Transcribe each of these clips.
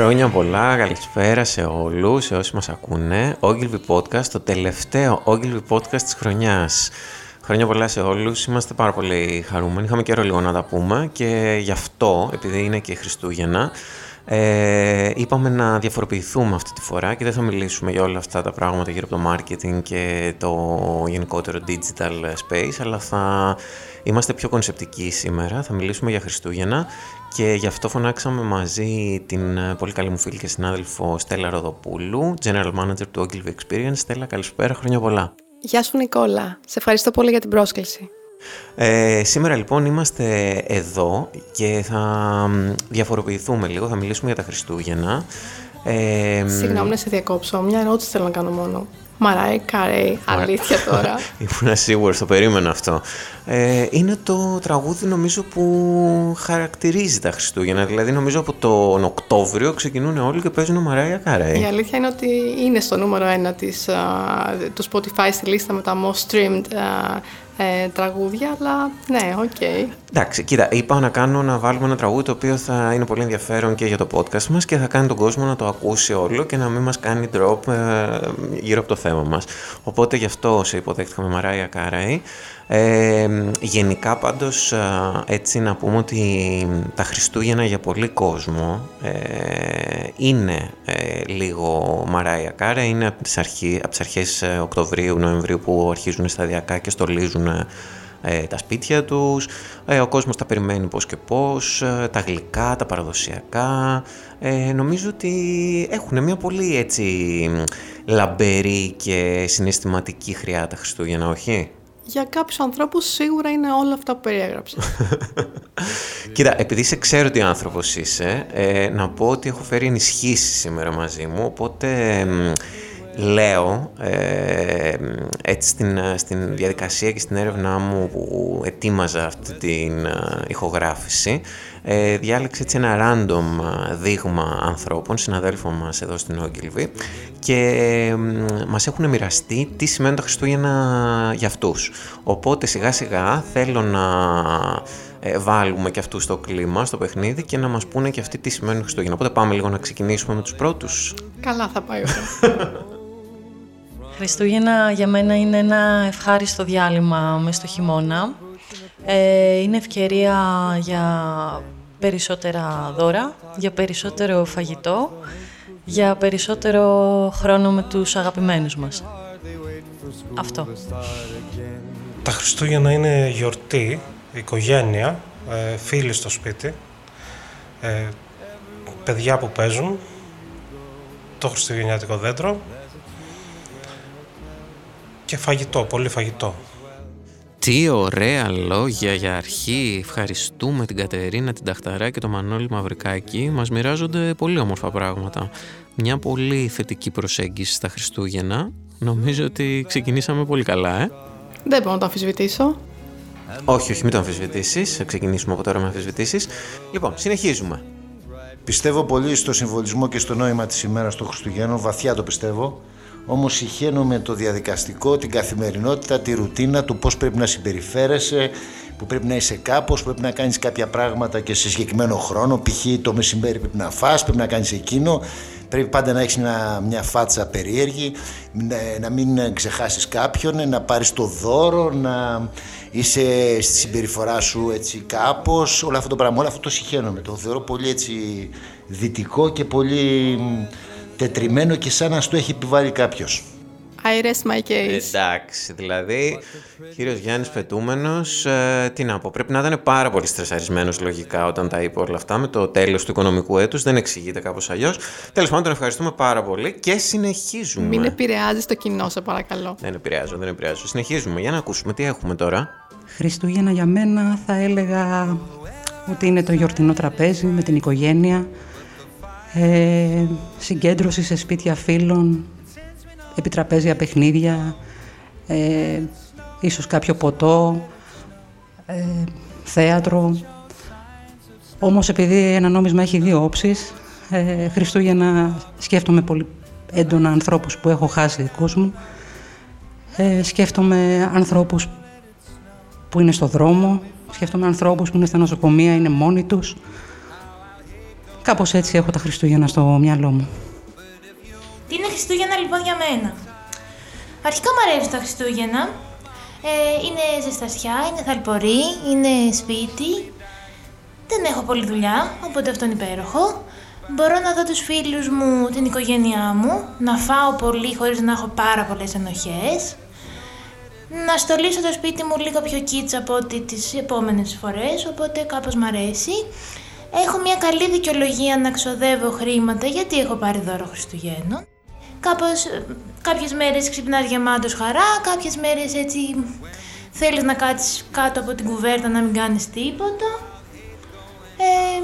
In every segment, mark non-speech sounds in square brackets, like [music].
Χρόνια πολλά, καλησπέρα σε όλους, σε όσοι μας ακούνε. Ogilvy Podcast, το τελευταίο Ogilvy Podcast της χρονιάς. Χρόνια πολλά σε όλους, είμαστε πάρα πολύ χαρούμενοι. Είχαμε καιρό λίγο να τα πούμε και γι' αυτό, επειδή είναι και Χριστούγεννα, ε, είπαμε να διαφοροποιηθούμε αυτή τη φορά και δεν θα μιλήσουμε για όλα αυτά τα πράγματα γύρω από το marketing και το γενικότερο digital space, αλλά θα είμαστε πιο κονσεπτικοί σήμερα, θα μιλήσουμε για Χριστούγεννα και γι' αυτό φωνάξαμε μαζί την πολύ καλή μου φίλη και συνάδελφο Στέλλα Ροδοπούλου, General Manager του Ogilvy Experience. Στέλλα, καλησπέρα, χρόνια πολλά. Γεια σου Νικόλα, σε ευχαριστώ πολύ για την πρόσκληση. Ε, σήμερα λοιπόν είμαστε εδώ και θα διαφοροποιηθούμε λίγο, θα μιλήσουμε για τα Χριστούγεννα. Ε, Συγγνώμη να σε διακόψω, μια ερώτηση θέλω να κάνω μόνο. Μαράι Καρέι, αλήθεια τώρα. [laughs] Ήμουν σίγουρος, το περίμενα αυτό. Ε, είναι το τραγούδι νομίζω που χαρακτηρίζει τα Χριστούγεννα. Δηλαδή νομίζω από τον Οκτώβριο ξεκινούν όλοι και παίζουν Μαράια Καρέι. Η αλήθεια είναι ότι είναι στο νούμερο ένα της, του Spotify στη λίστα με τα most streamed ε, τραγούδια, αλλά ναι, OK. Okay. Εντάξει, κοίτα, είπα να κάνω να βάλουμε ένα τραγούδι το οποίο θα είναι πολύ ενδιαφέρον και για το podcast μας και θα κάνει τον κόσμο να το ακούσει όλο και να μην μας κάνει drop ε, γύρω από το θέμα μας. Οπότε γι' αυτό σε υποδέχτηκα με Μαράια Κάραη. Ε, γενικά πάντως έτσι να πούμε ότι τα Χριστούγεννα για πολύ κόσμο ε, είναι ε, λίγο Μαράια Κάρα, είναι από τις, αρχή, από τις αρχές ε, Οκτωβρίου, Νοεμβρίου που αρχίζουν σταδιακά και στολίζουν ε, τα σπίτια τους, ο κόσμος τα περιμένει πώς και πώς, τα γλυκά, τα παραδοσιακά. νομίζω ότι έχουν μια πολύ έτσι λαμπερή και συναισθηματική χρειά τα Χριστούγεννα, όχι; Για κάποιους ανθρώπους σίγουρα είναι όλα αυτά που περιέγραψα. [laughs] Κοίτα, επειδή σε ξέρω τι άνθρωπος είσαι, ε, να πω ότι έχω φέρει ενισχύσεις σήμερα μαζί μου, οπότε λέω ε, έτσι στην, στην διαδικασία και στην έρευνά μου που ετοίμαζα αυτή την ε, ηχογράφηση ε, διάλεξε έτσι ένα random δείγμα ανθρώπων, συναδέλφων μας εδώ στην Ogilvy και μας έχουν μοιραστεί τι σημαίνουν τα Χριστούγεννα για αυτούς. Οπότε σιγά σιγά θέλω να ε, βάλουμε και αυτούς στο κλίμα, στο παιχνίδι και να μας πούνε και αυτοί τι σημαίνουν Χριστούγεννα. Οπότε πάμε λίγο να ξεκινήσουμε με τους πρώτους. Καλά θα πάει αυτό. Χριστούγεννα για μένα είναι ένα ευχάριστο διάλειμμα μες στο χειμώνα. Ε, είναι ευκαιρία για περισσότερα δώρα, για περισσότερο φαγητό, για περισσότερο χρόνο με τους αγαπημένους μας. Αυτό. Τα Χριστούγεννα είναι γιορτή, οικογένεια, ε, φίλοι στο σπίτι, ε, παιδιά που παίζουν, το χριστουγεννιάτικο δέντρο και φαγητό, πολύ φαγητό. Τι ωραία λόγια για αρχή. Ευχαριστούμε την Κατερίνα, την Ταχταρά και το Μανώλη Μαυρικάκη. Μας μοιράζονται πολύ όμορφα πράγματα. Μια πολύ θετική προσέγγιση στα Χριστούγεννα. Νομίζω ότι ξεκινήσαμε πολύ καλά, ε. Δεν μπορώ να το αμφισβητήσω. Όχι, όχι, μην το αμφισβητήσεις. Ξεκινήσουμε από τώρα με αμφισβητήσεις. Λοιπόν, συνεχίζουμε. Πιστεύω πολύ στο συμβολισμό και στο νόημα της ημέρας των Χριστουγέννων. Βαθιά το πιστεύω. Όμως συχαίνω το διαδικαστικό, την καθημερινότητα, τη ρουτίνα του πώς πρέπει να συμπεριφέρεσαι, που πρέπει να είσαι κάπως, πρέπει να κάνεις κάποια πράγματα και σε συγκεκριμένο χρόνο. Π.χ. το μεσημέρι πρέπει να φας, πρέπει να κάνεις εκείνο. Πρέπει πάντα να έχεις μια, μια φάτσα περίεργη, να μην ξεχάσεις κάποιον, να πάρεις το δώρο, να είσαι στη συμπεριφορά σου έτσι κάπως, όλο αυτό το πράγμα, όλο αυτό το συχαίνομαι, το θεωρώ πολύ έτσι δυτικό και πολύ τετριμένο και σαν να στο έχει επιβάλει κάποιος. I rest my case. Εντάξει, δηλαδή, κύριος Γιάννης Πετούμενος, ε, τι να πω, πρέπει να ήταν πάρα πολύ στρεσαρισμένος λογικά όταν τα είπε όλα αυτά με το τέλος του οικονομικού έτους. Δεν εξηγείται κάπως αλλιώς. Τέλος πάντων, τον ευχαριστούμε πάρα πολύ και συνεχίζουμε. Μην επηρεάζεις το κοινό, σε παρακαλώ. Δεν επηρεάζω, δεν επηρεάζω. Συνεχίζουμε για να ακούσουμε τι έχουμε τώρα. Χριστούγεννα για μένα θα έλεγα ότι είναι το γιορτινό τραπέζι με την οικογένεια ε, συγκέντρωση σε σπίτια φίλων, επιτραπέζια παιχνίδια, ε, ίσως κάποιο ποτό, ε, θέατρο. Όμως επειδή ένα νόμισμα έχει δύο όψεις, ε, Χριστούγεννα σκέφτομαι πολύ έντονα ανθρώπους που έχω χάσει δικούς μου, ε, σκέφτομαι ανθρώπους που είναι στο δρόμο, σκέφτομαι ανθρώπους που είναι στα νοσοκομεία, είναι μόνοι τους, κάπως έτσι έχω τα Χριστούγεννα στο μυαλό μου. Τι είναι Χριστούγεννα λοιπόν για μένα; Αρχικά μου αρέσουν τα Χριστούγεννα. Ε, είναι ζεστασιά, είναι θαλπορή, είναι σπίτι. Δεν έχω πολλή δουλειά, οπότε αυτό είναι υπέροχο. Μπορώ να δω τους φίλους μου, την οικογένειά μου, να φάω πολύ χωρίς να έχω πάρα πολλές ενοχές. Να στολίσω το σπίτι μου λίγο πιο κίτσα από ό,τι τις επόμενες φορές, οπότε κάπως μ' αρέσει. Έχω μια καλή δικαιολογία να ξοδεύω χρήματα γιατί έχω πάρει δώρο Χριστουγέννων. Κάπως, ε, κάποιες μέρες ξυπνάς γεμάτος χαρά, κάποιες μέρες έτσι θέλεις να κάτσεις κάτω από την κουβέρτα να μην κάνεις τίποτα. Ε,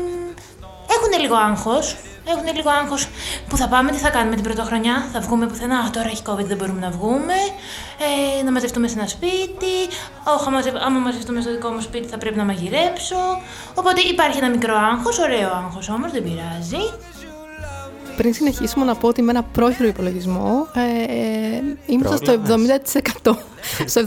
έχουν λίγο άγχος, έχουν λίγο άγχος. Που θα πάμε, τι θα κάνουμε την πρωτοχρονιά, θα βγούμε πουθενά, Α, τώρα έχει COVID δεν μπορούμε να βγούμε, ε, να μαζευτούμε σε ένα σπίτι, όχι άμα μαζευτούμε στο δικό μου σπίτι θα πρέπει να μαγειρέψω, οπότε υπάρχει ένα μικρό άγχος, ωραίο άγχος όμως, δεν πειράζει. Πριν συνεχίσουμε να πω ότι με ένα πρόχειρο υπολογισμό ε, ήμουν στο 70%. [laughs] στο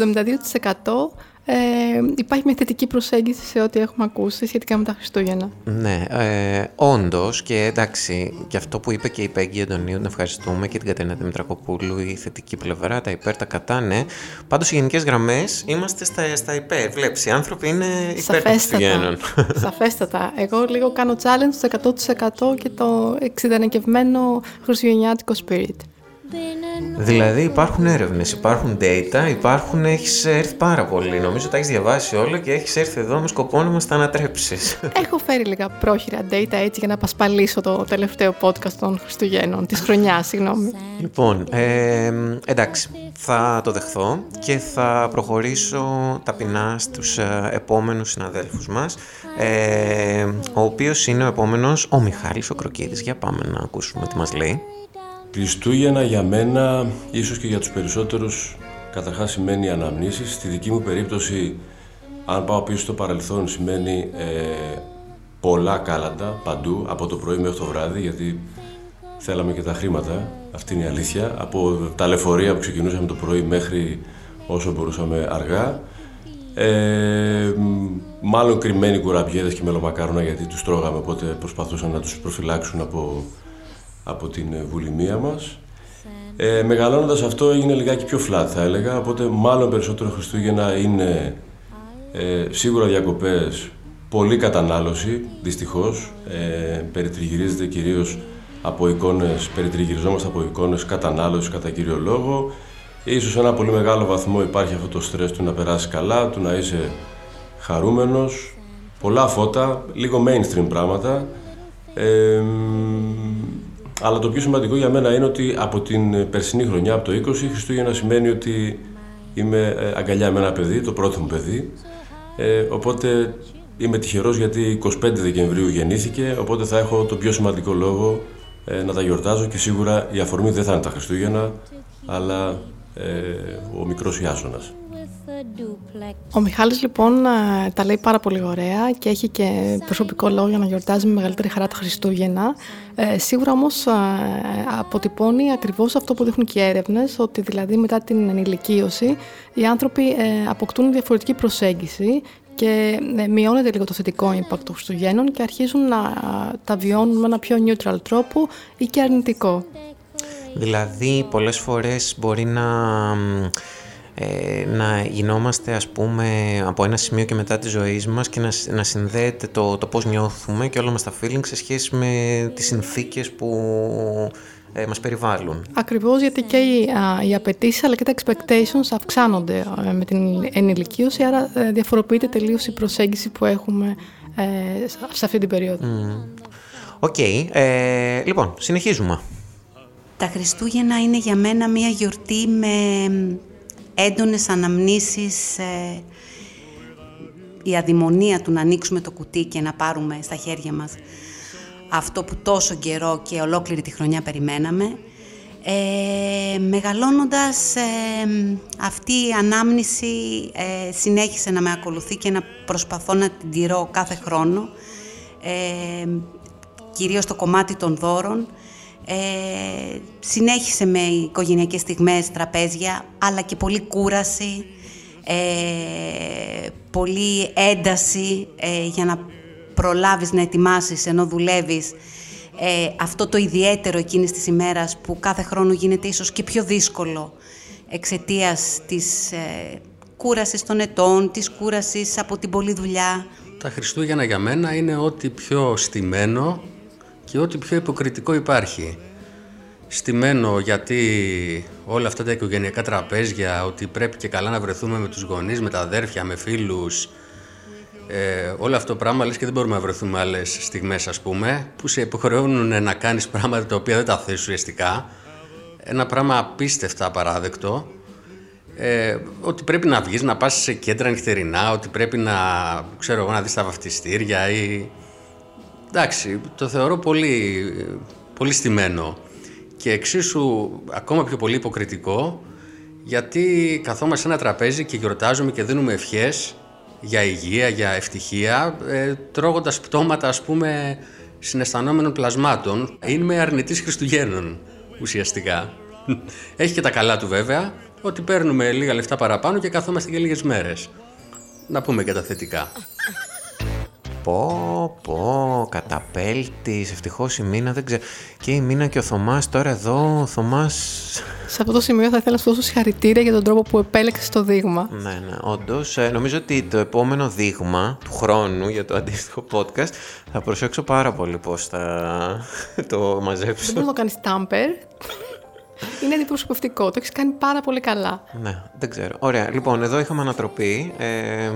72% ε, υπάρχει μια θετική προσέγγιση σε ό,τι έχουμε ακούσει σχετικά με τα Χριστούγεννα. Ναι, ε, όντως και εντάξει, και αυτό που είπε και η Πέγγι Αντωνίου, την ευχαριστούμε και την Κατερίνα Δημητρακοπούλου, η θετική πλευρά, τα υπέρ, τα κατά, ναι. Πάντως, σε γενικές γραμμές είμαστε στα, στα υπέρ. Βλέπεις, οι άνθρωποι είναι υπέρ των Χριστουγέννων. [laughs] Σαφέστατα. Εγώ λίγο κάνω challenge στο 100% και το εξειδανικευμένο χριστουγεννιάτικο spirit. Δηλαδή υπάρχουν έρευνες, υπάρχουν data, υπάρχουν, έχεις έρθει πάρα πολύ. Νομίζω τα έχεις διαβάσει όλα και έχεις έρθει εδώ με σκοπό να μας τα ανατρέψεις. Έχω φέρει λίγα πρόχειρα data έτσι για να απασπαλίσω το τελευταίο podcast των Χριστουγέννων, της χρονιάς, συγγνώμη. Λοιπόν, ε, εντάξει, θα το δεχθώ και θα προχωρήσω ταπεινά στους ε, επόμενους συναδέλφους μας, ε, ο οποίος είναι ο επόμενος, ο Μιχάλης ο Κροκίδης. Για πάμε να ακούσουμε τι μας λέει. Χριστούγεννα για μένα, ίσως και για τους περισσότερους, καταρχάς σημαίνει αναμνήσεις. Στη δική μου περίπτωση, αν πάω πίσω στο παρελθόν, σημαίνει ε, πολλά κάλαντα παντού, από το πρωί μέχρι το βράδυ, γιατί θέλαμε και τα χρήματα, αυτή είναι η αλήθεια. Από τα λεωφορεία που ξεκινούσαμε το πρωί μέχρι όσο μπορούσαμε αργά. Ε, μάλλον κρυμμένοι κουραμπιέδες και μελομακάρονα γιατί τους τρώγαμε, οπότε προσπαθούσαν να τους προφυλάξουν από από την βουλημία μας. Ε, μεγαλώνοντας αυτό έγινε λιγάκι πιο flat θα έλεγα, οπότε μάλλον περισσότερο Χριστούγεννα είναι ε, σίγουρα διακοπές, πολύ κατανάλωση δυστυχώς, ε, περιτριγυρίζεται κυρίως από εικόνες, περιτριγυριζόμαστε από εικόνες κατανάλωσης κατά κύριο λόγο. Ίσως σε ένα πολύ μεγάλο βαθμό υπάρχει αυτό το στρες του να περάσει καλά, του να είσαι χαρούμενος, πολλά φώτα, λίγο mainstream πράγματα. Ε, αλλά το πιο σημαντικό για μένα είναι ότι από την περσινή χρονιά, από το 20, Χριστούγεννα σημαίνει ότι είμαι ε, αγκαλιά με ένα παιδί, το πρώτο μου παιδί. Ε, οπότε είμαι τυχερός γιατί 25 Δεκεμβρίου γεννήθηκε, οπότε θα έχω το πιο σημαντικό λόγο ε, να τα γιορτάζω και σίγουρα η αφορμή δεν θα είναι τα Χριστούγεννα, αλλά ε, ο μικρός Ιάσονας. Ο Μιχάλης λοιπόν ε, τα λέει πάρα πολύ ωραία και έχει και προσωπικό λόγο για να γιορτάζει με μεγαλύτερη χαρά τα Χριστούγεννα. Ε, σίγουρα όμως ε, αποτυπώνει ακριβώς αυτό που δείχνουν και οι έρευνες, ότι δηλαδή μετά την ενηλικίωση οι άνθρωποι ε, αποκτούν διαφορετική προσέγγιση και ε, μειώνεται λίγο το θετικό impact των Χριστουγέννων και αρχίζουν να τα βιώνουν με ένα πιο neutral τρόπο ή και αρνητικό. Δηλαδή πολλές φορές μπορεί να ε, να γινόμαστε ας πούμε από ένα σημείο και μετά της ζωής μας και να, να συνδέεται το, το πώς νιώθουμε και όλα μας τα feelings σε σχέση με τις συνθήκες που ε, μας περιβάλλουν. Ακριβώς γιατί και οι, α, οι απαιτήσεις αλλά και τα expectations αυξάνονται ε, με την ενηλικίωση άρα ε, διαφοροποιείται τελείως η προσέγγιση που έχουμε ε, σε αυτή την περίοδο. OK. Okay. Ε, λοιπόν, συνεχίζουμε. Τα Χριστούγεννα είναι για μένα μια γιορτή με έντονες αναμνήσεις, ε, η αδημονία του να ανοίξουμε το κουτί και να πάρουμε στα χέρια μας αυτό που τόσο καιρό και ολόκληρη τη χρονιά περιμέναμε. Ε, μεγαλώνοντας ε, αυτή η ανάμνηση ε, συνέχισε να με ακολουθεί και να προσπαθώ να την τηρώ κάθε χρόνο ε, κυρίως το κομμάτι των δώρων ε, συνέχισε με οικογενειακές στιγμές, τραπέζια, αλλά και πολύ κούραση, ε, πολύ ένταση ε, για να προλάβεις να ετοιμάσεις ενώ δουλεύεις ε, αυτό το ιδιαίτερο εκείνης της ημέρας που κάθε χρόνο γίνεται ίσως και πιο δύσκολο εξαιτίας της ε, κούρασης των ετών, της κούρασης από την πολλή δουλειά. Τα Χριστούγεννα για μένα είναι ό,τι πιο στημένο και ό,τι πιο υποκριτικό υπάρχει. Στημένο γιατί όλα αυτά τα οικογενειακά τραπέζια, ότι πρέπει και καλά να βρεθούμε με τους γονείς, με τα αδέρφια, με φίλους, ε, όλο αυτό το πράγμα λες και δεν μπορούμε να βρεθούμε άλλες στιγμές ας πούμε, που σε υποχρεώνουν να κάνεις πράγματα τα οποία δεν τα θες ουσιαστικά. Ένα πράγμα απίστευτα απαράδεκτο. Ε, ότι πρέπει να βγεις, να πας σε κέντρα νυχτερινά, ότι πρέπει να, ξέρω να δεις τα βαφτιστήρια ή... Εντάξει, το θεωρώ πολύ, πολύ στημένο και εξίσου ακόμα πιο πολύ υποκριτικό γιατί καθόμαστε σε ένα τραπέζι και γιορτάζουμε και δίνουμε ευχές για υγεία, για ευτυχία, ε, τρώγοντας πτώματα ας πούμε συναισθανόμενων πλασμάτων. Είμαι αρνητής Χριστουγέννων ουσιαστικά. Έχει και τα καλά του βέβαια, ότι παίρνουμε λίγα λεφτά παραπάνω και καθόμαστε και λίγες μέρες. Να πούμε και τα θετικά. Πω, πω, καταπέλτης, ευτυχώς η Μίνα, δεν ξέρω. Και η Μίνα και ο Θωμάς τώρα εδώ, ο Θωμάς... Σε αυτό το σημείο θα ήθελα να σου δώσω συγχαρητήρια για τον τρόπο που επέλεξες το δείγμα. Ναι, ναι, όντως. Ε, νομίζω ότι το επόμενο δείγμα του χρόνου για το αντίστοιχο podcast θα προσέξω πάρα πολύ πώς θα το μαζέψω. Δεν μπορείς να το κάνεις τάμπερ. Είναι αντιπροσωπευτικό. Το έχεις κάνει πάρα πολύ καλά. Ναι, δεν ξέρω. Ωραία. Λοιπόν, εδώ είχαμε ανατροπή. Ε,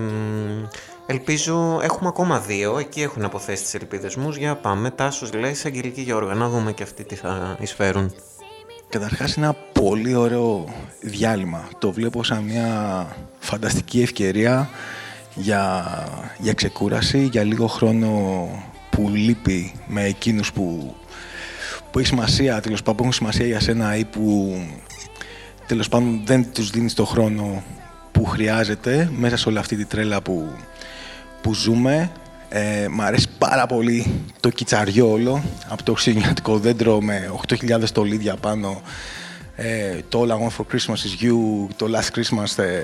Ελπίζω, έχουμε ακόμα δύο, εκεί έχουν αποθέσει τις ελπίδες μου. Για πάμε, Τάσος Λέης, Αγγελική Γιώργα, να δούμε και αυτοί τι θα εισφέρουν. Καταρχάς είναι ένα πολύ ωραίο διάλειμμα. Το βλέπω σαν μια φανταστική ευκαιρία για, για ξεκούραση, για λίγο χρόνο που λείπει με εκείνους που, που έχει σημασία, τέλος πάντων, που έχουν σημασία για σένα ή που τέλος πάντων δεν τους δίνεις το χρόνο που χρειάζεται μέσα σε όλη αυτή τη τρέλα που που ζούμε. Ε, μ' αρέσει πάρα πολύ το κιτσαριό όλο, από το χριστουγεννιάτικο δέντρο με 8.000 στολίδια πάνω, ε, το All I Want For Christmas Is You, το Last Christmas, ε,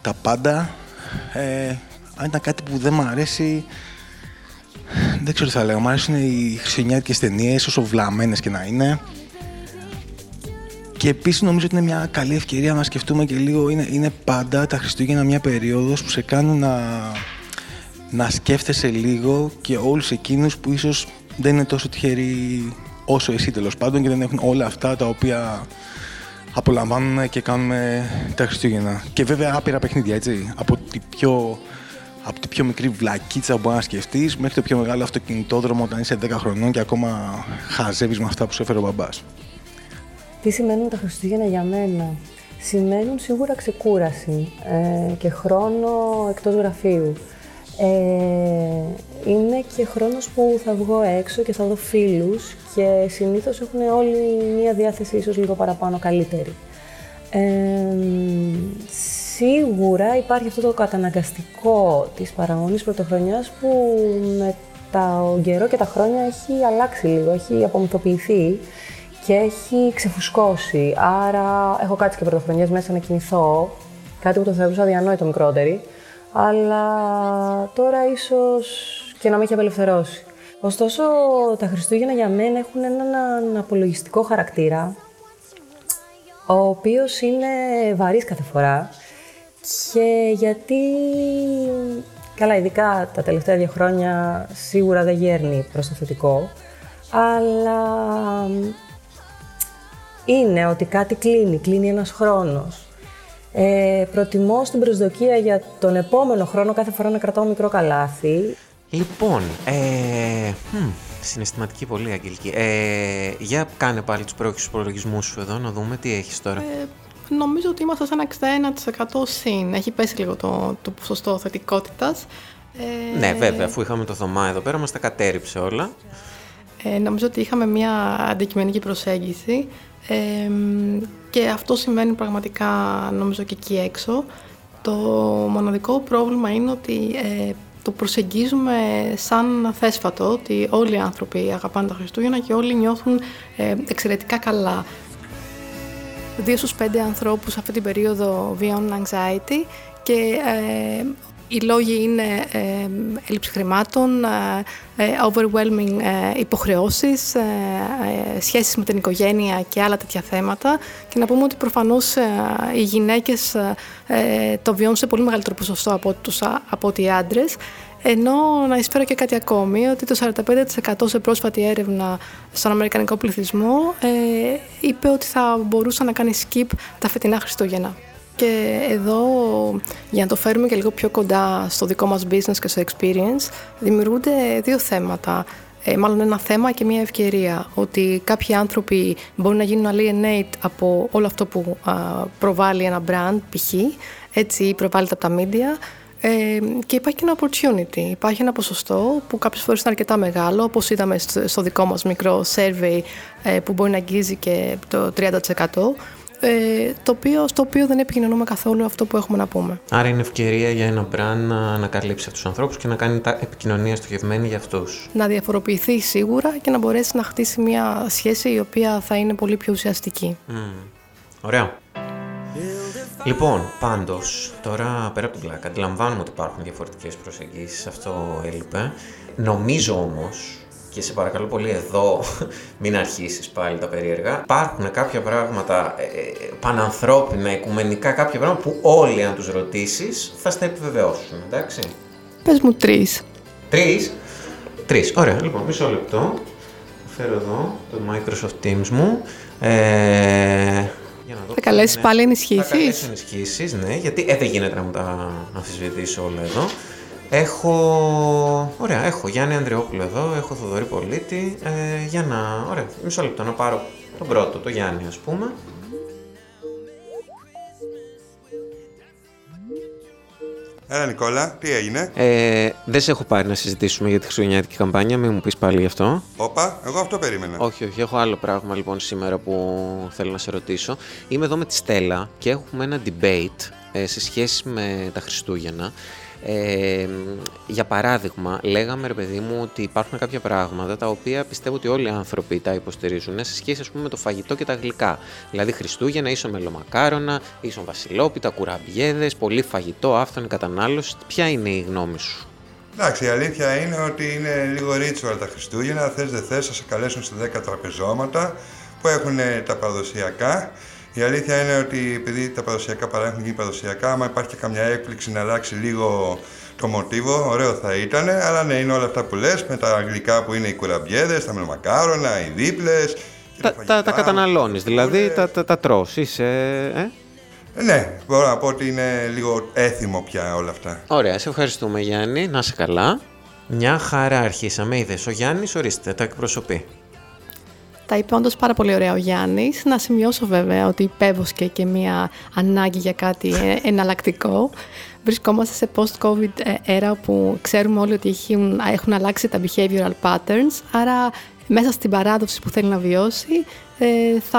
τα πάντα. Ε, αν ήταν κάτι που δεν μ' αρέσει, δεν ξέρω τι θα λέω. Μ' αρέσουν οι χριστουγεννιάτικες ταινίες, όσο βλαμμένες και να είναι. Και επίσης νομίζω ότι είναι μια καλή ευκαιρία να σκεφτούμε και λίγο, είναι, είναι πάντα τα Χριστούγεννα μια περίοδος που σε κάνουν να να σκέφτεσαι λίγο και όλους εκείνους που ίσως δεν είναι τόσο τυχεροί όσο εσύ τέλος πάντων και δεν έχουν όλα αυτά τα οποία απολαμβάνουμε και κάνουμε τα Χριστούγεννα. Και βέβαια άπειρα παιχνίδια, έτσι. Από την πιο, από την πιο μικρή βλακίτσα που μπορεί να σκεφτείς μέχρι το πιο μεγάλο αυτοκινητόδρομο όταν είσαι 10 χρονών και ακόμα χαζεύεις με αυτά που σου έφερε ο μπαμπάς. Τι σημαίνουν τα Χριστούγεννα για μένα; Σημαίνουν σίγουρα ξεκούραση ε, και χρόνο εκτός γραφείου. Ε, είναι και χρόνος που θα βγω έξω και θα δω φίλους και συνήθως έχουν όλοι μία διάθεση ίσως λίγο παραπάνω καλύτερη. Ε, σίγουρα υπάρχει αυτό το καταναγκαστικό της παραγωγής πρωτοχρονιάς που με τα καιρό και τα χρόνια έχει αλλάξει λίγο, έχει απομυθοποιηθεί και έχει ξεφουσκώσει. Άρα έχω κάτσει και πρωτοχρονιές μέσα να κινηθώ, κάτι που το θεωρούσα αδιανόητο μικρότερη αλλά τώρα ίσως και να με έχει απελευθερώσει. Ωστόσο, τα Χριστούγεννα για μένα έχουν έναν απολογιστικό χαρακτήρα, ο οποίος είναι βαρύς κάθε φορά και γιατί, καλά, ειδικά τα τελευταία δύο χρόνια σίγουρα δεν γέρνει προς το θετικό, αλλά είναι ότι κάτι κλείνει, κλείνει ένας χρόνος. Ε, προτιμώ στην προσδοκία για τον επόμενο χρόνο κάθε φορά να κρατάω μικρό καλάθι. Λοιπόν, ε, συναισθηματική πολύ αγγελική. Ε, για κάνε πάλι τους πρόχειους προλογισμούς σου εδώ, να δούμε τι έχεις τώρα. Ε, νομίζω ότι είμαστε σε ένα 61% συν. Έχει πέσει λίγο το, το ποσοστό θετικότητας. Ε, ναι, βέβαια, αφού είχαμε το Θωμά εδώ πέρα, μας τα κατέριψε όλα. Ε, νομίζω ότι είχαμε μια αντικειμενική προσέγγιση και αυτό συμβαίνει πραγματικά νομίζω και εκεί έξω. Το μοναδικό πρόβλημα είναι ότι ε, το προσεγγίζουμε σαν θέσφατο, ότι όλοι οι άνθρωποι αγαπάνε τα Χριστούγεννα και όλοι νιώθουν ε, εξαιρετικά καλά. Δύο στους πέντε ανθρώπους αυτή την περίοδο βιώνουν anxiety και ε, οι λόγοι είναι ε, έλλειψη χρημάτων, ε, overwhelming ε, υποχρεώσεις, ε, ε, σχέσεις με την οικογένεια και άλλα τέτοια θέματα. Και να πούμε ότι προφανώς οι γυναίκες το βιώνουν σε πολύ μεγαλύτερο ποσοστό από, τους, από ότι οι άντρες. Ενώ να εισφέρω και κάτι ακόμη, ότι το 45% σε πρόσφατη έρευνα στον Αμερικανικό πληθυσμό είπε ότι θα μπορούσε να κάνει skip τα φετινά Χριστούγεννα. Και εδώ, για να το φέρουμε και λίγο πιο κοντά στο δικό μας business και στο experience, δημιουργούνται δύο θέματα. Ε, μάλλον ένα θέμα και μια ευκαιρία. Ότι κάποιοι άνθρωποι μπορεί να γίνουν alienate από όλο αυτό που προβάλλει ένα brand, π.χ. Έτσι προβάλλεται από τα media. Ε, και υπάρχει και ένα opportunity. Υπάρχει ένα ποσοστό που κάποιες φορές είναι αρκετά μεγάλο, όπως είδαμε στο δικό μας μικρό survey ε, που μπορεί να αγγίζει και το 30% ε, το οποίο, στο οποίο δεν επικοινωνούμε καθόλου αυτό που έχουμε να πούμε. Άρα είναι ευκαιρία για ένα brand να ανακαλύψει αυτούς τους ανθρώπους και να κάνει τα επικοινωνία στοχευμένη για αυτούς. Να διαφοροποιηθεί σίγουρα και να μπορέσει να χτίσει μια σχέση η οποία θα είναι πολύ πιο ουσιαστική. Mm. Ωραία. Λοιπόν, πάντως, τώρα πέρα από την πλάκα, αντιλαμβάνουμε ότι υπάρχουν διαφορετικές προσεγγίσεις, αυτό έλειπε. Νομίζω όμως και σε παρακαλώ πολύ εδώ [laughs] μην αρχίσεις πάλι τα περίεργα. Υπάρχουν κάποια πράγματα ε, ε, πανανθρώπινα, οικουμενικά, κάποια πράγματα που όλοι αν τους ρωτήσεις θα στα επιβεβαιώσουν, εντάξει. Πες μου τρεις. Τρεις; Τρεις. Ωραία. Λοιπόν, μισό λεπτό. Φέρω εδώ το Microsoft Teams μου. Ε, για να δω θα καλέσεις πάλι ενισχύσεις; Θα καλέσεις ενισχύσεις, ναι, γιατί ε, δεν γίνεται να μου τα αμφισβητήσω όλα εδώ. Έχω, ωραία, έχω Γιάννη Ανδριόπουλο εδώ, έχω Θοδωρή Πολίτη, ε, για να, ωραία, μισό λεπτό να πάρω τον πρώτο, το Γιάννη ας πούμε. Έλα Νικόλα, τι έγινε; Ε, δεν σε έχω πάρει να συζητήσουμε για τη χριστουγεννιάτικη καμπάνια, μην μου πεις πάλι γι' αυτό. Όπα, εγώ αυτό περίμενα. Όχι, όχι, έχω άλλο πράγμα λοιπόν σήμερα που θέλω να σε ρωτήσω. Είμαι εδώ με τη Στέλλα και έχουμε ένα debate ε, σε σχέση με τα Χριστούγεννα ε, για παράδειγμα, λέγαμε ρε παιδί μου ότι υπάρχουν κάποια πράγματα τα οποία πιστεύω ότι όλοι οι άνθρωποι τα υποστηρίζουν σε σχέση ας πούμε, με το φαγητό και τα γλυκά. Δηλαδή Χριστούγεννα, ίσον μελομακάρονα, ίσον βασιλόπιτα, κουραμπιέδες, πολύ φαγητό, άφθονη κατανάλωση. Ποια είναι η γνώμη σου; Εντάξει, η αλήθεια είναι ότι είναι λίγο ρίτσουαλ τα Χριστούγεννα. Θες δεν θες, θα σε καλέσουν σε 10 τραπεζώματα που έχουν τα παραδοσιακά η αλήθεια είναι ότι επειδή τα παραδοσιακά παρά γίνει παραδοσιακά, άμα υπάρχει και καμιά έκπληξη να αλλάξει λίγο το μοτίβο, ωραίο θα ήταν. Αλλά ναι, είναι όλα αυτά που λες με τα αγγλικά που είναι οι κουραμπιέδε, τα μελομακάρονα, οι δίπλες. Τα, τα, τα καταναλώνεις, δηλαδή τα, τα, τα τρως, είσαι, ε; Ναι, μπορώ να πω ότι είναι λίγο έθιμο πια όλα αυτά. Ωραία, σε ευχαριστούμε Γιάννη, να είσαι καλά. Μια χαρά αρχίσαμε, είδες ο Γιάννης, ορίστε, τα εκπροσωπεί. Τα είπε όντως πάρα πολύ ωραία ο Γιάννης. Να σημειώσω βέβαια ότι υπέβοσκε και μια ανάγκη για κάτι ε, εναλλακτικό. Βρισκόμαστε σε post-COVID era που ξέρουμε όλοι ότι έχουν, έχουν αλλάξει τα behavioral patterns, άρα μέσα στην παράδοση που θέλει να βιώσει ε, θα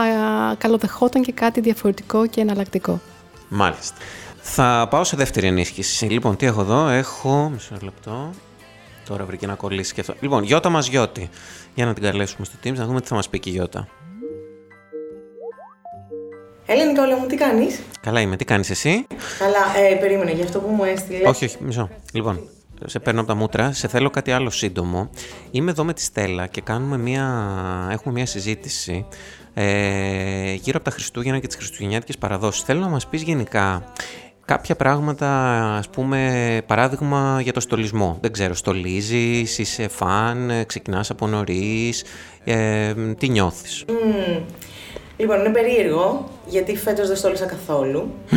καλοδεχόταν και κάτι διαφορετικό και εναλλακτικό. Μάλιστα. Θα πάω σε δεύτερη ενίσχυση. Λοιπόν, τι έχω εδώ, έχω... Μισό λεπτό. Τώρα βρήκε να κολλήσει και αυτό. Λοιπόν, Γιώτα Μαζιώτη. Για να την καλέσουμε στο Teams, να δούμε τι θα μας πει και η Γιώτα. Έλα Νικόλα μου, τι κάνεις; Καλά είμαι, τι κάνεις εσύ; Καλά, ε, περίμενε για αυτό που μου έστειλες. Όχι, όχι, μισό. Λοιπόν, σε παίρνω από τα μούτρα, σε θέλω κάτι άλλο σύντομο. Είμαι εδώ με τη Στέλλα και κάνουμε μια, έχουμε μια συζήτηση ε, γύρω από τα Χριστούγεννα και τις Χριστουγεννιάτικες παραδόσεις. Θέλω να μας πεις γενικά κάποια πράγματα, ας πούμε, παράδειγμα για το στολισμό. Δεν ξέρω, στολίζεις, είσαι φαν, ξεκινάς από νωρίς, ε, τι νιώθεις; Mm. Λοιπόν, είναι περίεργο, γιατί φέτος δεν στόλισα καθόλου. Mm.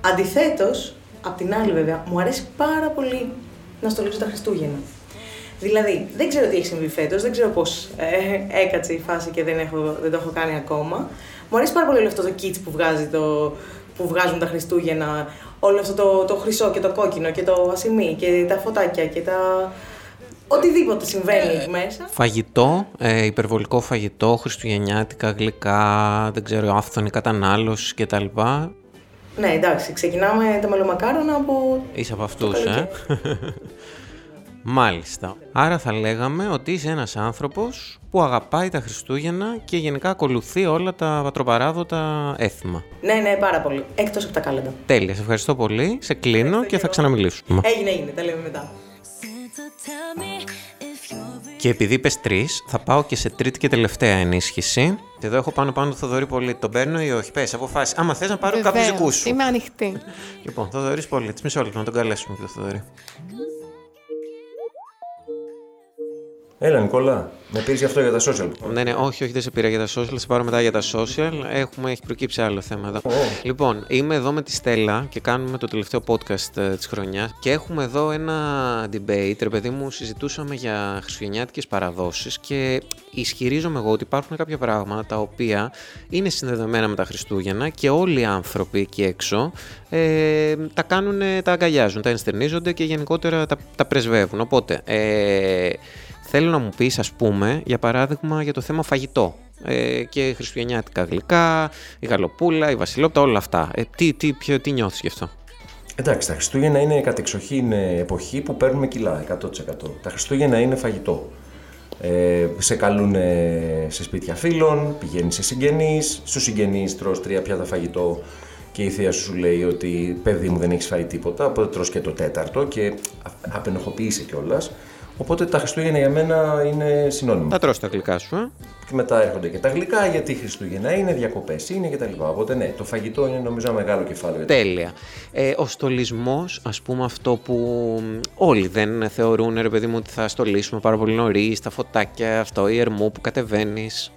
Αντιθέτως, απ' την άλλη βέβαια, μου αρέσει πάρα πολύ να στολίζω τα Χριστούγεννα. Δηλαδή, δεν ξέρω τι έχει συμβεί φέτος, δεν ξέρω πώς ε, έκατσε η φάση και δεν, έχω, δεν το έχω κάνει ακόμα. Μου αρέσει πάρα πολύ όλο αυτό το kit που, βγάζει το, που βγάζουν τα Χριστούγεννα όλο αυτό το, το χρυσό και το κόκκινο και το ασημί και τα φωτάκια και τα... Οτιδήποτε συμβαίνει εκεί μέσα. Φαγητό, ε, υπερβολικό φαγητό, χριστουγεννιάτικα, γλυκά, δεν ξέρω, άφθονη κατανάλωση κτλ. Ναι, εντάξει, ξεκινάμε τα μελομακάρονα από... Είσαι από αυτούς, ε. [laughs] Μάλιστα. Άρα θα λέγαμε ότι είσαι ένας άνθρωπος που αγαπάει τα Χριστούγεννα και γενικά ακολουθεί όλα τα πατροπαράδοτα έθιμα. Ναι, ναι, πάρα πολύ. Εκτός από τα κάλαντα. Τέλεια, σε ευχαριστώ πολύ. Σε κλείνω και θα ξαναμιλήσουμε. Έγινε, έγινε. Τα λέμε μετά. Και επειδή είπε τρεις, θα πάω και σε τρίτη και τελευταία ενίσχυση. Εδώ έχω πάνω πάνω το Θοδωρή πολύ. Τον παίρνω ή όχι, πες, αποφάσισε. Άμα θες να πάρω κάποιους δικούς σου. Είμαι ανοιχτή. Λοιπόν, Θοδωρής πολύ. Τι μισό λεπτό να τον καλέσουμε και το Θοδωρή. Έλα, Νικόλα. Με πήρες αυτό για τα social. Ναι, ναι, όχι, όχι, δεν σε πήρα για τα social. Σε πάρω μετά για τα social. Έχουμε, έχει προκύψει άλλο θέμα εδώ. Λοιπόν, είμαι εδώ με τη Στέλλα και κάνουμε το τελευταίο podcast ε, της χρονιάς. Και έχουμε εδώ ένα debate. Ρε παιδί μου, συζητούσαμε για χριστουγεννιάτικες παραδόσεις και ισχυρίζομαι εγώ ότι υπάρχουν κάποια πράγματα τα οποία είναι συνδεδεμένα με τα Χριστούγεννα και όλοι οι άνθρωποι εκεί έξω ε, τα κάνουν, τα αγκαλιάζουν, τα ενστερνίζονται και γενικότερα τα, τα πρεσβεύουν. Οπότε, ε, Θέλω να μου πεις, ας πούμε, για παράδειγμα, για το θέμα φαγητό ε, και χριστουγεννιάτικα γλυκά, η γαλοπούλα, η βασιλόπτα, όλα αυτά. Ε, τι, τι, ποιο, τι νιώθεις γι' αυτό; Εντάξει, τα Χριστούγεννα είναι κατεξοχήν εποχή που παίρνουμε κιλά, 100%. Τα Χριστούγεννα είναι φαγητό. Ε, σε καλούν σε σπίτια φίλων, πηγαίνεις σε συγγενείς, στους συγγενείς τρως τρία πιάτα φαγητό και η θεία σου σου λέει ότι παιδί μου δεν έχεις φάει τίποτα, οπότε τρως και το τέταρτο και απενοχοποιείσαι κιόλας. Οπότε τα Χριστούγεννα για μένα είναι συνώνυμα. Τα τρως τα γλυκά σου, ε; Και μετά έρχονται και τα γλυκά, γιατί Χριστούγεννα είναι, διακοπές είναι κτλ. Οπότε ναι, το φαγητό είναι νομίζω ένα μεγάλο κεφάλαιο. Τέλεια. Ε, ο στολισμός, ας πούμε, αυτό που όλοι δεν θεωρούν, ρε παιδί μου, ότι θα στολίσουμε πάρα πολύ νωρίς, τα φωτάκια, αυτό, η ερμού που κατεβαίνεις.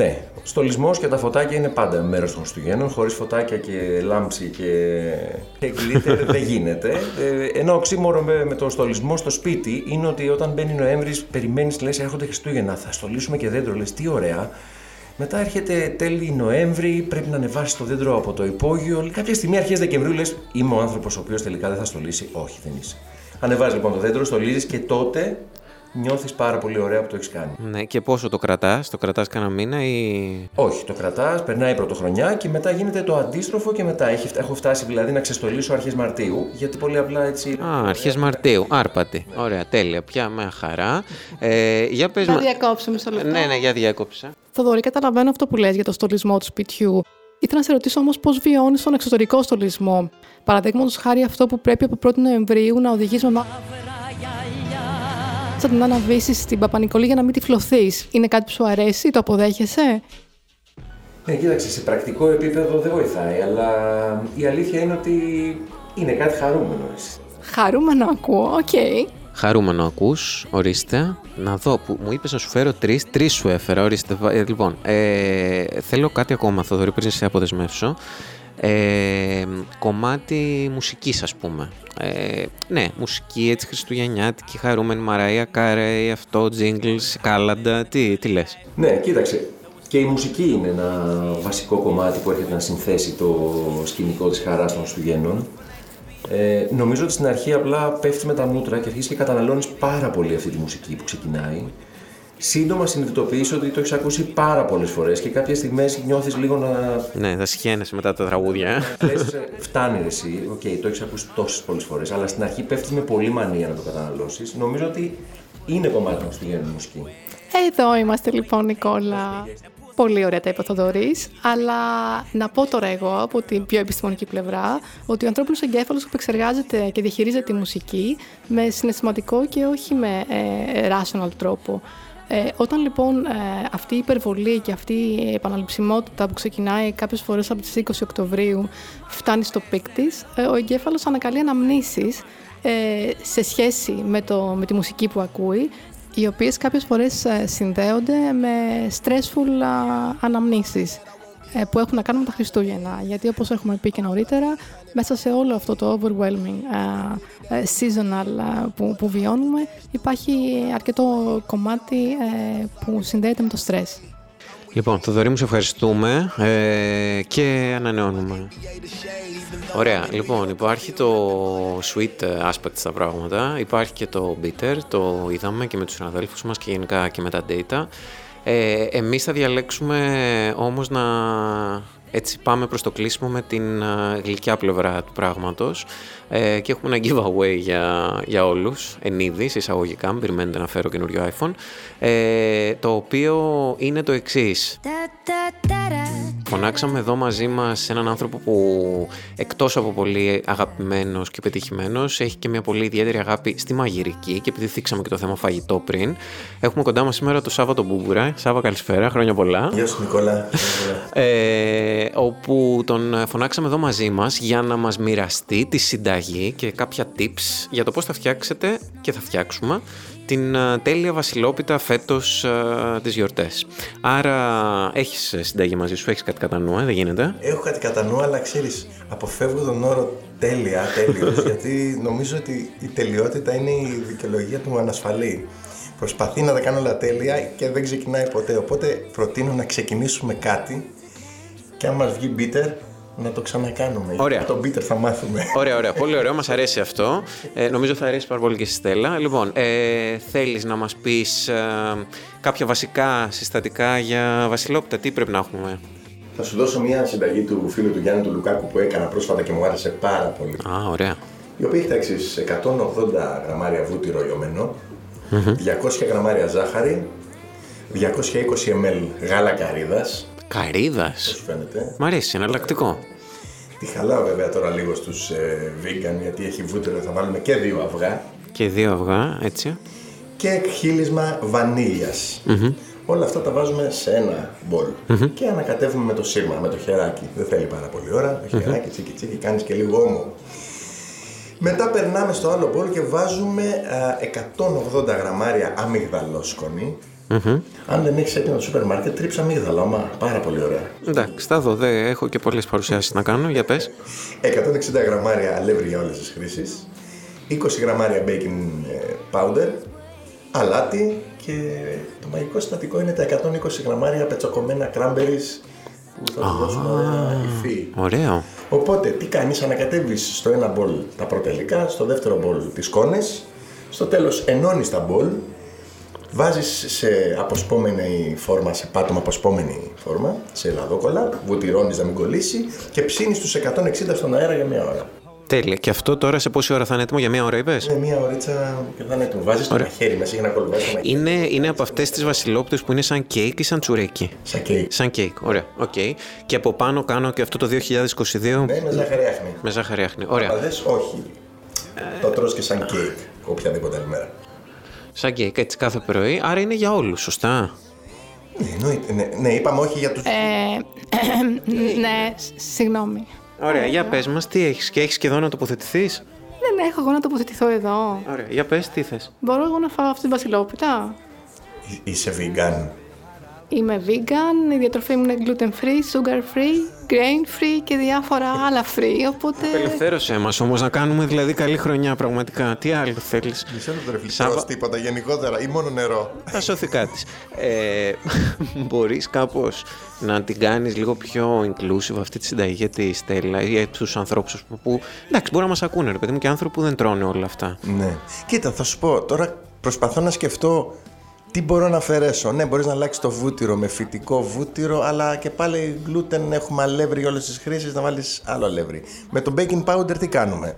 Ναι, ο στολισμός και τα φωτάκια είναι πάντα μέρος των Χριστουγέννων. Χωρίς φωτάκια και λάμψη και, γλίτερ [laughs] δεν γίνεται. Ε, ενώ οξύμορο με, με το στολισμό στο σπίτι είναι ότι όταν μπαίνει Νοέμβρη, περιμένεις, λες, έρχονται Χριστούγεννα. Θα στολίσουμε και δέντρο, λες, τι ωραία. Μετά έρχεται τέλη Νοέμβρη, πρέπει να ανεβάσεις το δέντρο από το υπόγειο. Κάποια στιγμή αρχές Δεκεμβρίου λες: Είμαι ο άνθρωπος ο οποίος τελικά δεν θα στολίσει. Όχι, δεν είσαι. Ανεβάζεις λοιπόν το δέντρο, στολίζεις και τότε νιώθεις πάρα πολύ ωραία που το έχεις κάνει. Ναι, και πόσο το κρατάς, το κρατάς κανένα μήνα ή. Όχι, το κρατάς, περνάει πρωτοχρονιά και μετά γίνεται το αντίστροφο και μετά. Έχει, έχω φτάσει δηλαδή να ξεστολίσω αρχές Μαρτίου, γιατί πολύ απλά έτσι. Α, αρχές Μαρτίου, άρπατη. Ωραία, τέλεια, πια με χαρά. Ε, για πες Θα διακόψουμε στο λεπτό. Ναι, ναι, για διάκοψα. Θοδωρή, καταλαβαίνω αυτό που λες για το στολισμό του σπιτιού. Ήθελα να σε ρωτήσω όμως πώς βιώνεις τον εξωτερικό στολισμό. Παραδείγματος χάρη αυτό που πρέπει από 1η Νοεμβρίου να οδηγείς με σαν να αναβήσει στην Παπα-Νικολή για να μην τυφλωθείς. Είναι κάτι που σου αρέσει, το αποδέχεσαι; Ναι, κοίταξε, σε πρακτικό επίπεδο δεν βοηθάει, αλλά η αλήθεια είναι ότι είναι κάτι χαρούμενο. Χαρούμενο ακούω, OK. Okay. Χαρούμενο ακούς, ορίστε. Να δω που μου είπες να σου φέρω τρεις, τρεις σου έφερα, ορίστε. Ε, λοιπόν, ε, θέλω κάτι ακόμα, Θοδωρή, πριν σε αποδεσμεύσω. Ε, κομμάτι μουσικής ας πούμε. Ε, ναι, μουσική έτσι χριστουγεννιάτικη, χαρούμενη Mariah Carey, αυτό, jingles, κάλαντα, τι, τι λες; Ναι, κοίταξε, και η μουσική είναι ένα βασικό κομμάτι που έρχεται να συνθέσει το σκηνικό της χαράς των Χριστουγέννων. Ε, νομίζω ότι στην αρχή απλά πέφτει με τα μούτρα και αρχίζεις και καταναλώνεις πάρα πολύ αυτή τη μουσική που ξεκινάει σύντομα συνειδητοποιείς ότι το έχεις ακούσει πάρα πολλές φορές και κάποιες στιγμές νιώθεις λίγο να. Ναι, τα σιχαίνεσαι μετά τα τραγούδια. Λες, ε, φτάνει εσύ, OK, okay, το έχεις ακούσει τόσες πολλές φορές, αλλά στην αρχή πέφτεις με πολύ μανία να το καταναλώσεις. Νομίζω ότι είναι κομμάτι μα στη μουσική. Εδώ είμαστε λοιπόν, Νικόλα. Πολύ ωραία τα είπε αλλά να πω τώρα εγώ από την πιο επιστημονική πλευρά ότι ο ανθρώπινος εγκέφαλος επεξεργάζεται και διαχειρίζεται τη μουσική με συναισθηματικό και όχι με ε, rational τρόπο. Ε, όταν λοιπόν ε, αυτή η υπερβολή και αυτή η επαναληψιμότητα που ξεκινάει κάποιες φορές από τις 20 Οκτωβρίου φτάνει στο peak της, ε, ο εγκέφαλος ανακαλεί αναμνήσεις ε, σε σχέση με, το, με τη μουσική που ακούει οι οποίες κάποιες φορές ε, συνδέονται με stressful αναμνήσεις. Ε, που έχουν να κάνουν με τα Χριστούγεννα. Γιατί όπως έχουμε πει και νωρίτερα, μέσα σε όλο αυτό το overwhelming uh, seasonal uh, που, που βιώνουμε υπάρχει αρκετό κομμάτι uh, που συνδέεται με το στρες. Λοιπόν, Θοδωρή μου, σε ευχαριστούμε ε, και ανανεώνουμε. Ωραία, λοιπόν, υπάρχει το sweet aspect στα πράγματα, υπάρχει και το bitter, το είδαμε και με τους συναδέλφους μας και γενικά και με τα data. Ε, εμείς θα διαλέξουμε όμως να έτσι πάμε προς το κλείσιμο με την α, γλυκιά πλευρά του πράγματος ε, και έχουμε ένα giveaway για, για όλους, εν είδης, εισαγωγικά, μην περιμένετε να φέρω καινούριο iPhone, ε, το οποίο είναι το εξής. Φωνάξαμε εδώ μαζί μας έναν άνθρωπο που εκτός από πολύ αγαπημένος και πετυχημένος έχει και μια πολύ ιδιαίτερη αγάπη στη μαγειρική και επειδή θίξαμε και το θέμα φαγητό πριν έχουμε κοντά μας σήμερα το Σάββατο Μπούμπουρα. Σάββα καλησπέρα, χρόνια πολλά. Γεια σου Νικόλα. Ε, όπου τον φωνάξαμε εδώ μαζί μας για να μας μοιραστεί τη συνταγή και κάποια tips για το πώς θα φτιάξετε και θα φτιάξουμε την α, τέλεια βασιλόπιτα φέτος α, τις γιορτές. Άρα έχεις συνταγή μαζί σου, έχεις κάτι κατά νου, ε, δεν γίνεται; Έχω κάτι κατά νου, αλλά ξέρεις, αποφεύγω τον όρο τέλεια, τέλειος, [laughs] γιατί νομίζω ότι η τελειότητα είναι η δικαιολογία του ανασφαλή. Προσπαθεί να τα κάνει όλα τέλεια και δεν ξεκινάει ποτέ. Οπότε προτείνω να ξεκινήσουμε κάτι και αν μας βγει bitter, να το ξανακάνουμε. Ωραία. Το bitter θα μάθουμε. Ωραία, ωραία. Πολύ ωραίο. Μας αρέσει αυτό. Ε, νομίζω θα αρέσει πάρα πολύ και στη Στέλλα. Λοιπόν, ε, θέλεις να μας πεις ε, κάποια βασικά συστατικά για βασιλόπιτα. Τι πρέπει να έχουμε; Θα σου δώσω μια συνταγή του φίλου του Γιάννη του Λουκάκου που έκανα πρόσφατα και μου άρεσε πάρα πολύ. Α, ωραία. Η οποία έχει τα εξής, 180 γραμμάρια βούτυρο λιωμένο, 200 γραμμάρια ζάχαρη, 220 ml γάλα καρύδας. Καρύδας; Πώς φαίνεται. Μ' αρέσει, εναλλακτικό. Τη χαλάω βέβαια τώρα λίγο στους ε, vegan γιατί έχει βούτυρο, θα βάλουμε και δύο αυγά Και δύο αυγά, έτσι. και εκχύλισμα βανίλιας. Μμμ. Όλα αυτά τα βάζουμε σε ένα μπολ Μμμ. και ανακατεύουμε με το σύρμα, με το χεράκι. Δεν θέλει πάρα πολύ ώρα. Το Μμμ. χεράκι, τσίκι τσίκι, κάνεις και λίγο όμο. Μετά περνάμε στο άλλο μπολ και βάζουμε α, 180 γραμμάρια αμυγδαλόσκονη. Μμμ. Αν δεν έχει έτοιμο το σούπερ μάρκετ, τρίψα αμύγδαλα, μα πάρα πολύ ωραία. Εντάξει, θα δω. Δεν έχω και πολλές παρουσιάσεις να κάνω. Για πες. 160 γραμμάρια αλεύρι για όλες τις χρήσεις, 20 γραμμάρια baking ε, powder, αλάτι και το μαγικό συστατικό είναι τα 120 γραμμάρια πετσοκομμένα cranberries που θα του δώσουν ωραία υφή. Ωραίο. Οπότε τι κάνεις, ανακατεύεις στο ένα μπολ τα πρώτα υλικά, στο δεύτερο μπολ τις κόνες, στο τέλος ενώνεις τα μπολ, βάζεις σε αποσπόμενη φόρμα, σε πάτωμα αποσπόμενη φόρμα, σε ελαδόκολλα, βουτυρώνεις να μην κολλήσει και ψήνεις τους 160 στον αέρα για μία ώρα. Τέλεια. Και αυτό τώρα σε πόση ώρα θα είναι έτοιμο, για μία ώρα είπες; Είναι μία ωρίτσα και θα είναι έτοιμο. Βάζεις το Ωραία. μαχαίρι μέσα για να κολυβάσει το μαχαίρι. Είναι, είναι από αυτές τις βασιλόπιτες που είναι σαν κέικ ή σαν τσουρέκι; Σαν κέικ. Σαν κέικ, ωραία. Οκ. Και από πάνω κάνω και αυτό το 2022. Ναι, με ζάχαρη άχνη. Με ζάχαρη άχνη. Ωραία. Αλλά δες, όχι. Το τρως και σαν κέικ οποιαδήποτε άλλη μέρα. Σαν κέικ, έτσι κάθε πρωί. Άρα είναι για όλους, σωστά; Ναι, εννοείται. Ναι, ναι, είπαμε όχι για τους... Ε, [clears throat] ναι, σ- συγγνώμη. Ωραία, για πες μας τι έχεις και έχεις και εδώ να τοποθετηθείς; Δεν έχω εγώ να τοποθετηθώ εδώ. Ωραία, για πες τι θες; Μπορώ εγώ να φάω αυτή την βασιλόπιτα; Είσαι vegan. Είμαι vegan, η διατροφή μου είναι gluten free, sugar free, grain free και διάφορα άλλα free, οπότε... Απελευθέρωσέ μας όμως να κάνουμε δηλαδή καλή χρονιά πραγματικά. Τι άλλο θέλεις; Μισό λεπτό ρε φίλε, Σάβα- τρως τίποτα γενικότερα ή μόνο νερό. Θα σώθει κάτι. Ε, μπορείς κάπως να την κάνεις λίγο πιο inclusive αυτή τη συνταγή για τη Στέλλα ή για τους ανθρώπους που, που... Εντάξει, μπορεί να μας ακούνε ρε παιδί μου και άνθρωποι που δεν τρώνε όλα αυτά. Ναι. Κοίτα, θα σου πω, τώρα προσπαθώ να σκεφτώ τι μπορώ να αφαιρέσω; Ναι, μπορείς να αλλάξεις το βούτυρο με φυτικό βούτυρο, αλλά και πάλι gluten έχουμε αλεύρι για όλες τις χρήσεις, να βάλεις άλλο αλεύρι. Με το baking powder τι κάνουμε;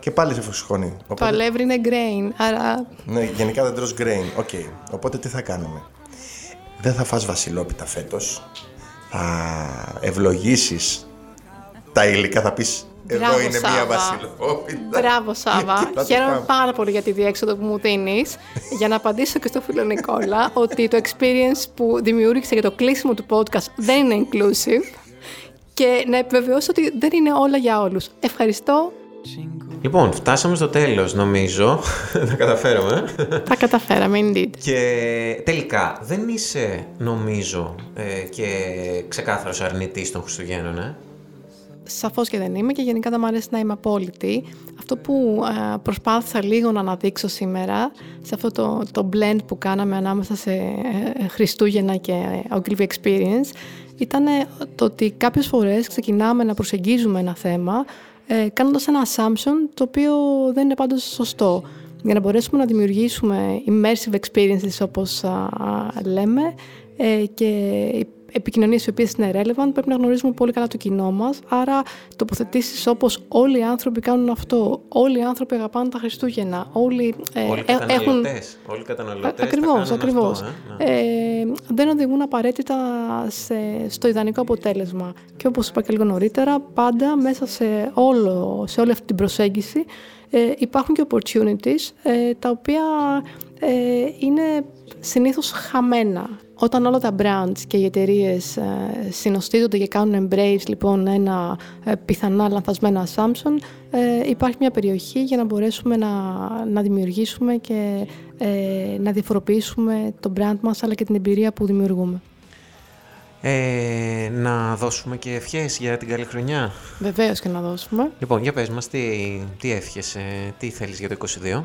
Και πάλι σε φωσχώνει. Το αλεύρι είναι grain, άρα Ναι, γενικά δεν τρως grain. OK. Οπότε τι θα κάνουμε; Δεν θα φας βασιλόπιτα φέτος. Θα ευλογήσεις τα υλικά, θα πεις εδώ Μπράβο, είναι μία Σάβα. βασιλόπιτα. Μπράβο, [laughs] Σάβα. Και θα το Χαίρομαι κάνω. πάρα πολύ για τη διέξοδο που μου δίνεις. για να απαντήσω και στο φίλο Νικόλα ότι το experience που δημιούργησε για το κλείσιμο του podcast δεν είναι inclusive και να επιβεβαιώσω ότι δεν είναι όλα για όλους. Ευχαριστώ. Λοιπόν, φτάσαμε στο τέλος νομίζω. [laughs] Τα καταφέραμε. Τα καταφέραμε, indeed. Και τελικά δεν είσαι νομίζω ε, και ξεκάθαρος αρνητής των Χριστουγέννων, ε; Σαφώς και δεν είμαι και γενικά δεν μου αρέσει να είμαι απόλυτη. Αυτό που ε, προσπάθησα λίγο να αναδείξω σήμερα σε αυτό το, το blend που κάναμε ανάμεσα σε ε, Χριστούγεννα και ε, Ogilvy Experience ήταν το ότι κάποιες φορές ξεκινάμε να προσεγγίζουμε ένα θέμα ε, κάνοντας ένα assumption το οποίο δεν είναι πάντως σωστό. Για να μπορέσουμε να δημιουργήσουμε immersive experiences όπως α, λέμε, ε, και επικοινωνίες οι οποίες είναι relevant, πρέπει να γνωρίζουμε πολύ καλά το κοινό μας. Άρα τοποθετήσεις όπως όλοι οι άνθρωποι κάνουν αυτό, όλοι οι άνθρωποι αγαπάνε τα Χριστούγεννα, όλοι, ε, όλοι ε, έχουν... Όλοι οι καταναλωτές ακριβώς, ακριβώς. Αυτό, ε, ναι. ε, δεν οδηγούν απαραίτητα σε, στο ιδανικό αποτέλεσμα. Και όπως είπα και λίγο νωρίτερα, πάντα μέσα σε, όλο, σε όλη αυτή την προσέγγιση ε, υπάρχουν και opportunities ε, τα οποία ε, είναι συνήθως χαμένα. Όταν όλα τα brands και οι εταιρείες ε, συνοστίζονται και κάνουν embrace λοιπόν ένα ε, πιθανά λανθασμένο assumption, ε, υπάρχει μια περιοχή για να μπορέσουμε να, να δημιουργήσουμε και ε, να διαφοροποιήσουμε το brand μας αλλά και την εμπειρία που δημιουργούμε. Ε, να δώσουμε και ευχές για την καλή χρονιά; Βεβαίως και να δώσουμε. Λοιπόν, για πες μας, τι, τι εύχεσαι, τι θέλεις για το 22.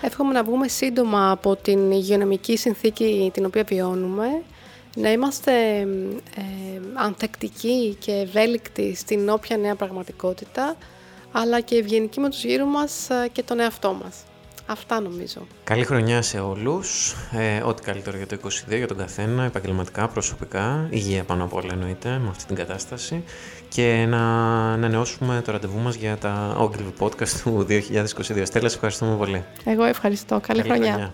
Εύχομαι να βγούμε σύντομα από την υγειονομική συνθήκη την οποία βιώνουμε, να είμαστε ε, ανθεκτικοί και ευέλικτοι στην όποια νέα πραγματικότητα, αλλά και ευγενικοί με τους γύρω μας ε, και τον εαυτό μας. Αυτά νομίζω. Καλή χρονιά σε όλους. Ε, ό,τι καλύτερο για το 2022 για τον καθένα, επαγγελματικά, προσωπικά. Υγεία πάνω απ' όλα εννοείται με αυτή την κατάσταση. Και να ανανεώσουμε το ραντεβού μας για τα Ogilvy Podcast του 2022. Στέλλα, σε ευχαριστούμε πολύ. Εγώ ευχαριστώ. Καλή, χρονιά.